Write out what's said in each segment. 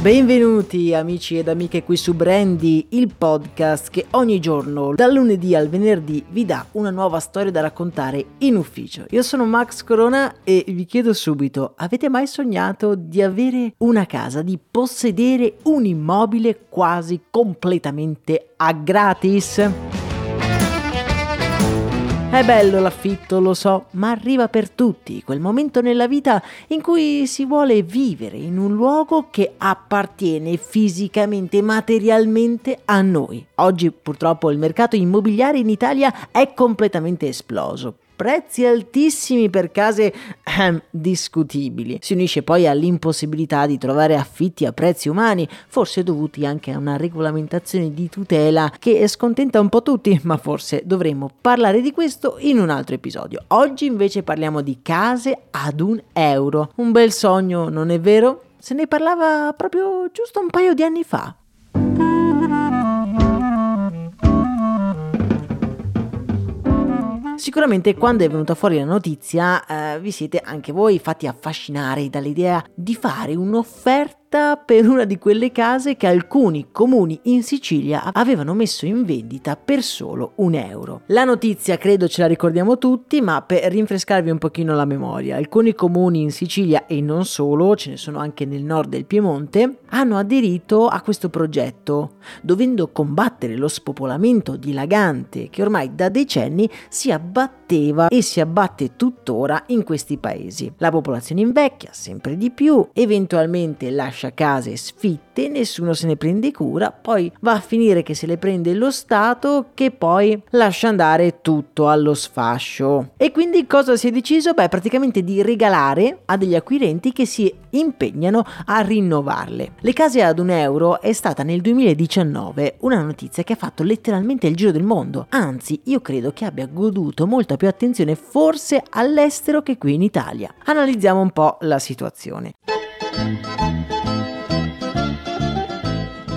Benvenuti amici ed amiche qui su Brandy, il podcast che ogni giorno, dal lunedì al venerdì, vi dà una nuova storia da raccontare in ufficio. Io sono Max Corona e vi chiedo subito, avete mai sognato di avere una casa, di possedere un immobile quasi completamente a gratis? È bello l'affitto, lo so, ma arriva per tutti quel momento nella vita in cui si vuole vivere in un luogo che appartiene fisicamente, materialmente a noi. Oggi purtroppo il mercato immobiliare in Italia è completamente esploso prezzi altissimi per case ehm, discutibili. Si unisce poi all'impossibilità di trovare affitti a prezzi umani, forse dovuti anche a una regolamentazione di tutela che scontenta un po' tutti, ma forse dovremmo parlare di questo in un altro episodio. Oggi invece parliamo di case ad un euro. Un bel sogno, non è vero? Se ne parlava proprio giusto un paio di anni fa. Sicuramente quando è venuta fuori la notizia eh, vi siete anche voi fatti affascinare dall'idea di fare un'offerta per una di quelle case che alcuni comuni in Sicilia avevano messo in vendita per solo un euro. La notizia credo ce la ricordiamo tutti, ma per rinfrescarvi un pochino la memoria, alcuni comuni in Sicilia e non solo, ce ne sono anche nel nord del Piemonte, hanno aderito a questo progetto, dovendo combattere lo spopolamento dilagante che ormai da decenni si abbatteva e si abbatte tuttora in questi paesi. La popolazione invecchia sempre di più, eventualmente lascia lascia case sfitte, nessuno se ne prende cura, poi va a finire che se le prende lo Stato che poi lascia andare tutto allo sfascio. E quindi cosa si è deciso? Beh, praticamente di regalare a degli acquirenti che si impegnano a rinnovarle. Le case ad un euro è stata nel 2019 una notizia che ha fatto letteralmente il giro del mondo, anzi io credo che abbia goduto molta più attenzione forse all'estero che qui in Italia. Analizziamo un po' la situazione.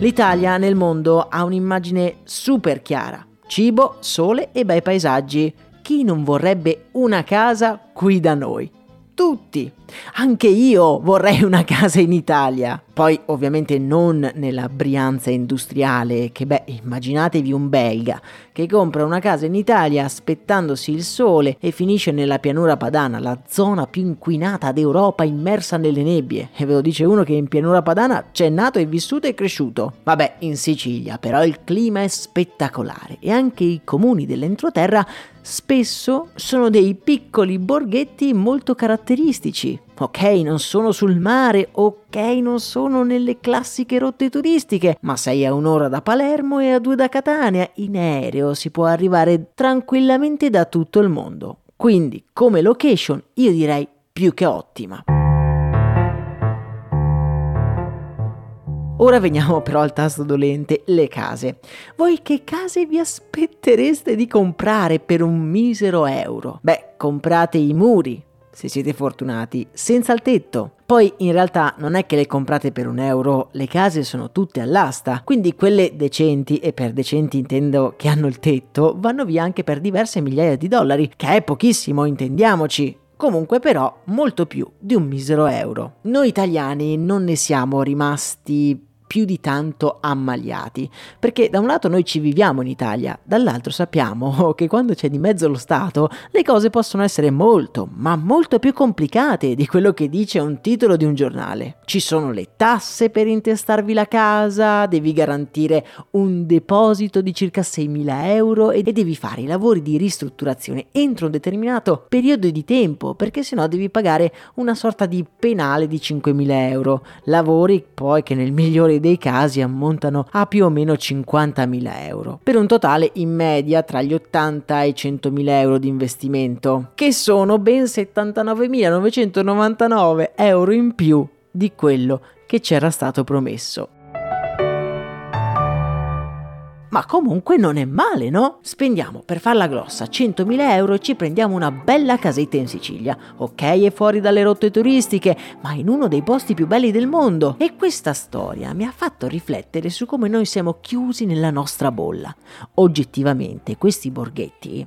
L'Italia nel mondo ha un'immagine super chiara. Cibo, sole e bei paesaggi. Chi non vorrebbe una casa qui da noi? Tutti! Anche io vorrei una casa in Italia. Poi ovviamente non nella Brianza industriale, che beh, immaginatevi un belga che compra una casa in Italia aspettandosi il sole e finisce nella pianura padana, la zona più inquinata d'Europa immersa nelle nebbie. E ve lo dice uno che in pianura padana c'è nato e vissuto e cresciuto. Vabbè, in Sicilia però il clima è spettacolare e anche i comuni dell'entroterra spesso sono dei piccoli borghetti molto caratteristici Ok, non sono sul mare, ok, non sono nelle classiche rotte turistiche, ma sei a un'ora da Palermo e a due da Catania. In aereo si può arrivare tranquillamente da tutto il mondo. Quindi, come location, io direi più che ottima. Ora veniamo però al tasto dolente, le case. Voi che case vi aspettereste di comprare per un misero euro? Beh, comprate i muri, se siete fortunati, senza il tetto. Poi in realtà non è che le comprate per un euro, le case sono tutte all'asta, quindi quelle decenti, e per decenti intendo che hanno il tetto, vanno via anche per diverse migliaia di dollari, che è pochissimo, intendiamoci. Comunque però molto più di un misero euro. Noi italiani non ne siamo rimasti più di tanto ammaliati, perché da un lato noi ci viviamo in Italia, dall'altro sappiamo che quando c'è di mezzo lo Stato le cose possono essere molto, ma molto più complicate di quello che dice un titolo di un giornale. Ci sono le tasse per intestarvi la casa, devi garantire un deposito di circa 6.000 euro e devi fare i lavori di ristrutturazione entro un determinato periodo di tempo, perché sennò devi pagare una sorta di penale di 5.000 euro, lavori poi che nel migliore dei casi ammontano a più o meno 50.000 euro, per un totale in media tra gli 80 e i 100.000 euro di investimento, che sono ben 79.999 euro in più di quello che c'era stato promesso. Ma comunque non è male, no? Spendiamo per farla grossa 100.000 euro e ci prendiamo una bella casetta in Sicilia. Ok, è fuori dalle rotte turistiche, ma in uno dei posti più belli del mondo. E questa storia mi ha fatto riflettere su come noi siamo chiusi nella nostra bolla. Oggettivamente, questi borghetti,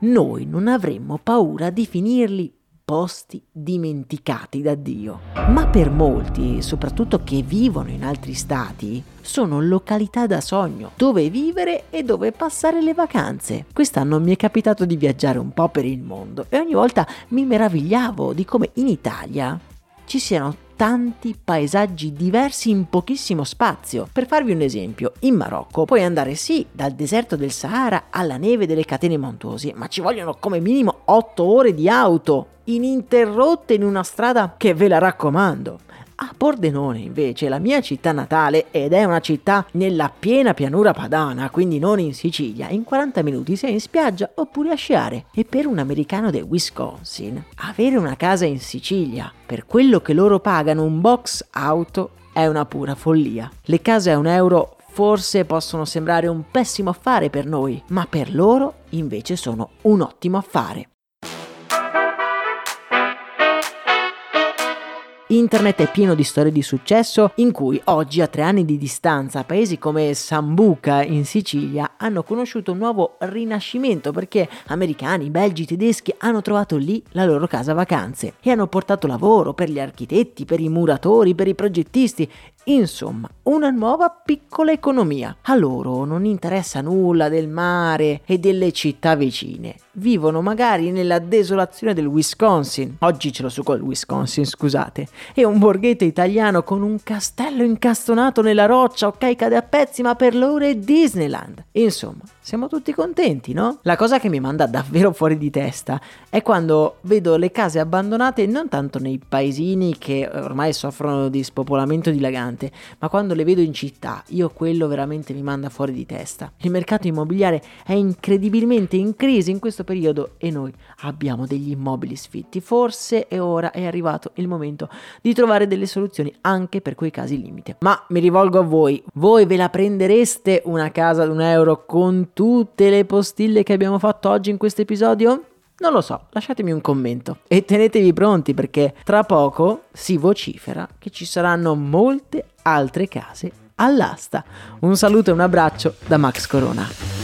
noi non avremmo paura di finirli posti dimenticati da Dio. Ma per molti, soprattutto che vivono in altri stati, sono località da sogno, dove vivere e dove passare le vacanze. Quest'anno mi è capitato di viaggiare un po' per il mondo e ogni volta mi meravigliavo di come in Italia ci siano tanti paesaggi diversi in pochissimo spazio. Per farvi un esempio, in Marocco puoi andare sì dal deserto del Sahara alla neve delle catene montuose, ma ci vogliono come minimo 8 ore di auto ininterrotte in una strada che ve la raccomando. A Pordenone, invece, la mia città natale, ed è una città nella piena pianura padana, quindi non in Sicilia, in 40 minuti sei in spiaggia oppure a sciare. E per un americano del Wisconsin, avere una casa in Sicilia, per quello che loro pagano un box auto, è una pura follia. Le case a un euro forse possono sembrare un pessimo affare per noi, ma per loro invece sono un ottimo affare. Internet è pieno di storie di successo in cui oggi, a tre anni di distanza, paesi come Sambuca in Sicilia hanno conosciuto un nuovo rinascimento perché americani, belgi, tedeschi hanno trovato lì la loro casa vacanze e hanno portato lavoro per gli architetti, per i muratori, per i progettisti Insomma, una nuova piccola economia. A loro non interessa nulla del mare e delle città vicine. Vivono magari nella desolazione del Wisconsin. Oggi ce l'ho su col Wisconsin, scusate. E un borghetto italiano con un castello incastonato nella roccia, ok, cade a pezzi, ma per loro è Disneyland. Insomma, siamo tutti contenti, no? La cosa che mi manda davvero fuori di testa è quando vedo le case abbandonate non tanto nei paesini che ormai soffrono di spopolamento dilagante ma quando le vedo in città, io quello veramente mi manda fuori di testa. Il mercato immobiliare è incredibilmente in crisi in questo periodo e noi abbiamo degli immobili sfitti. Forse è ora, è arrivato il momento di trovare delle soluzioni anche per quei casi limite. Ma mi rivolgo a voi, voi ve la prendereste una casa ad un euro con tutte le postille che abbiamo fatto oggi in questo episodio? Non lo so, lasciatemi un commento e tenetevi pronti perché tra poco si vocifera che ci saranno molte altre case all'asta. Un saluto e un abbraccio da Max Corona.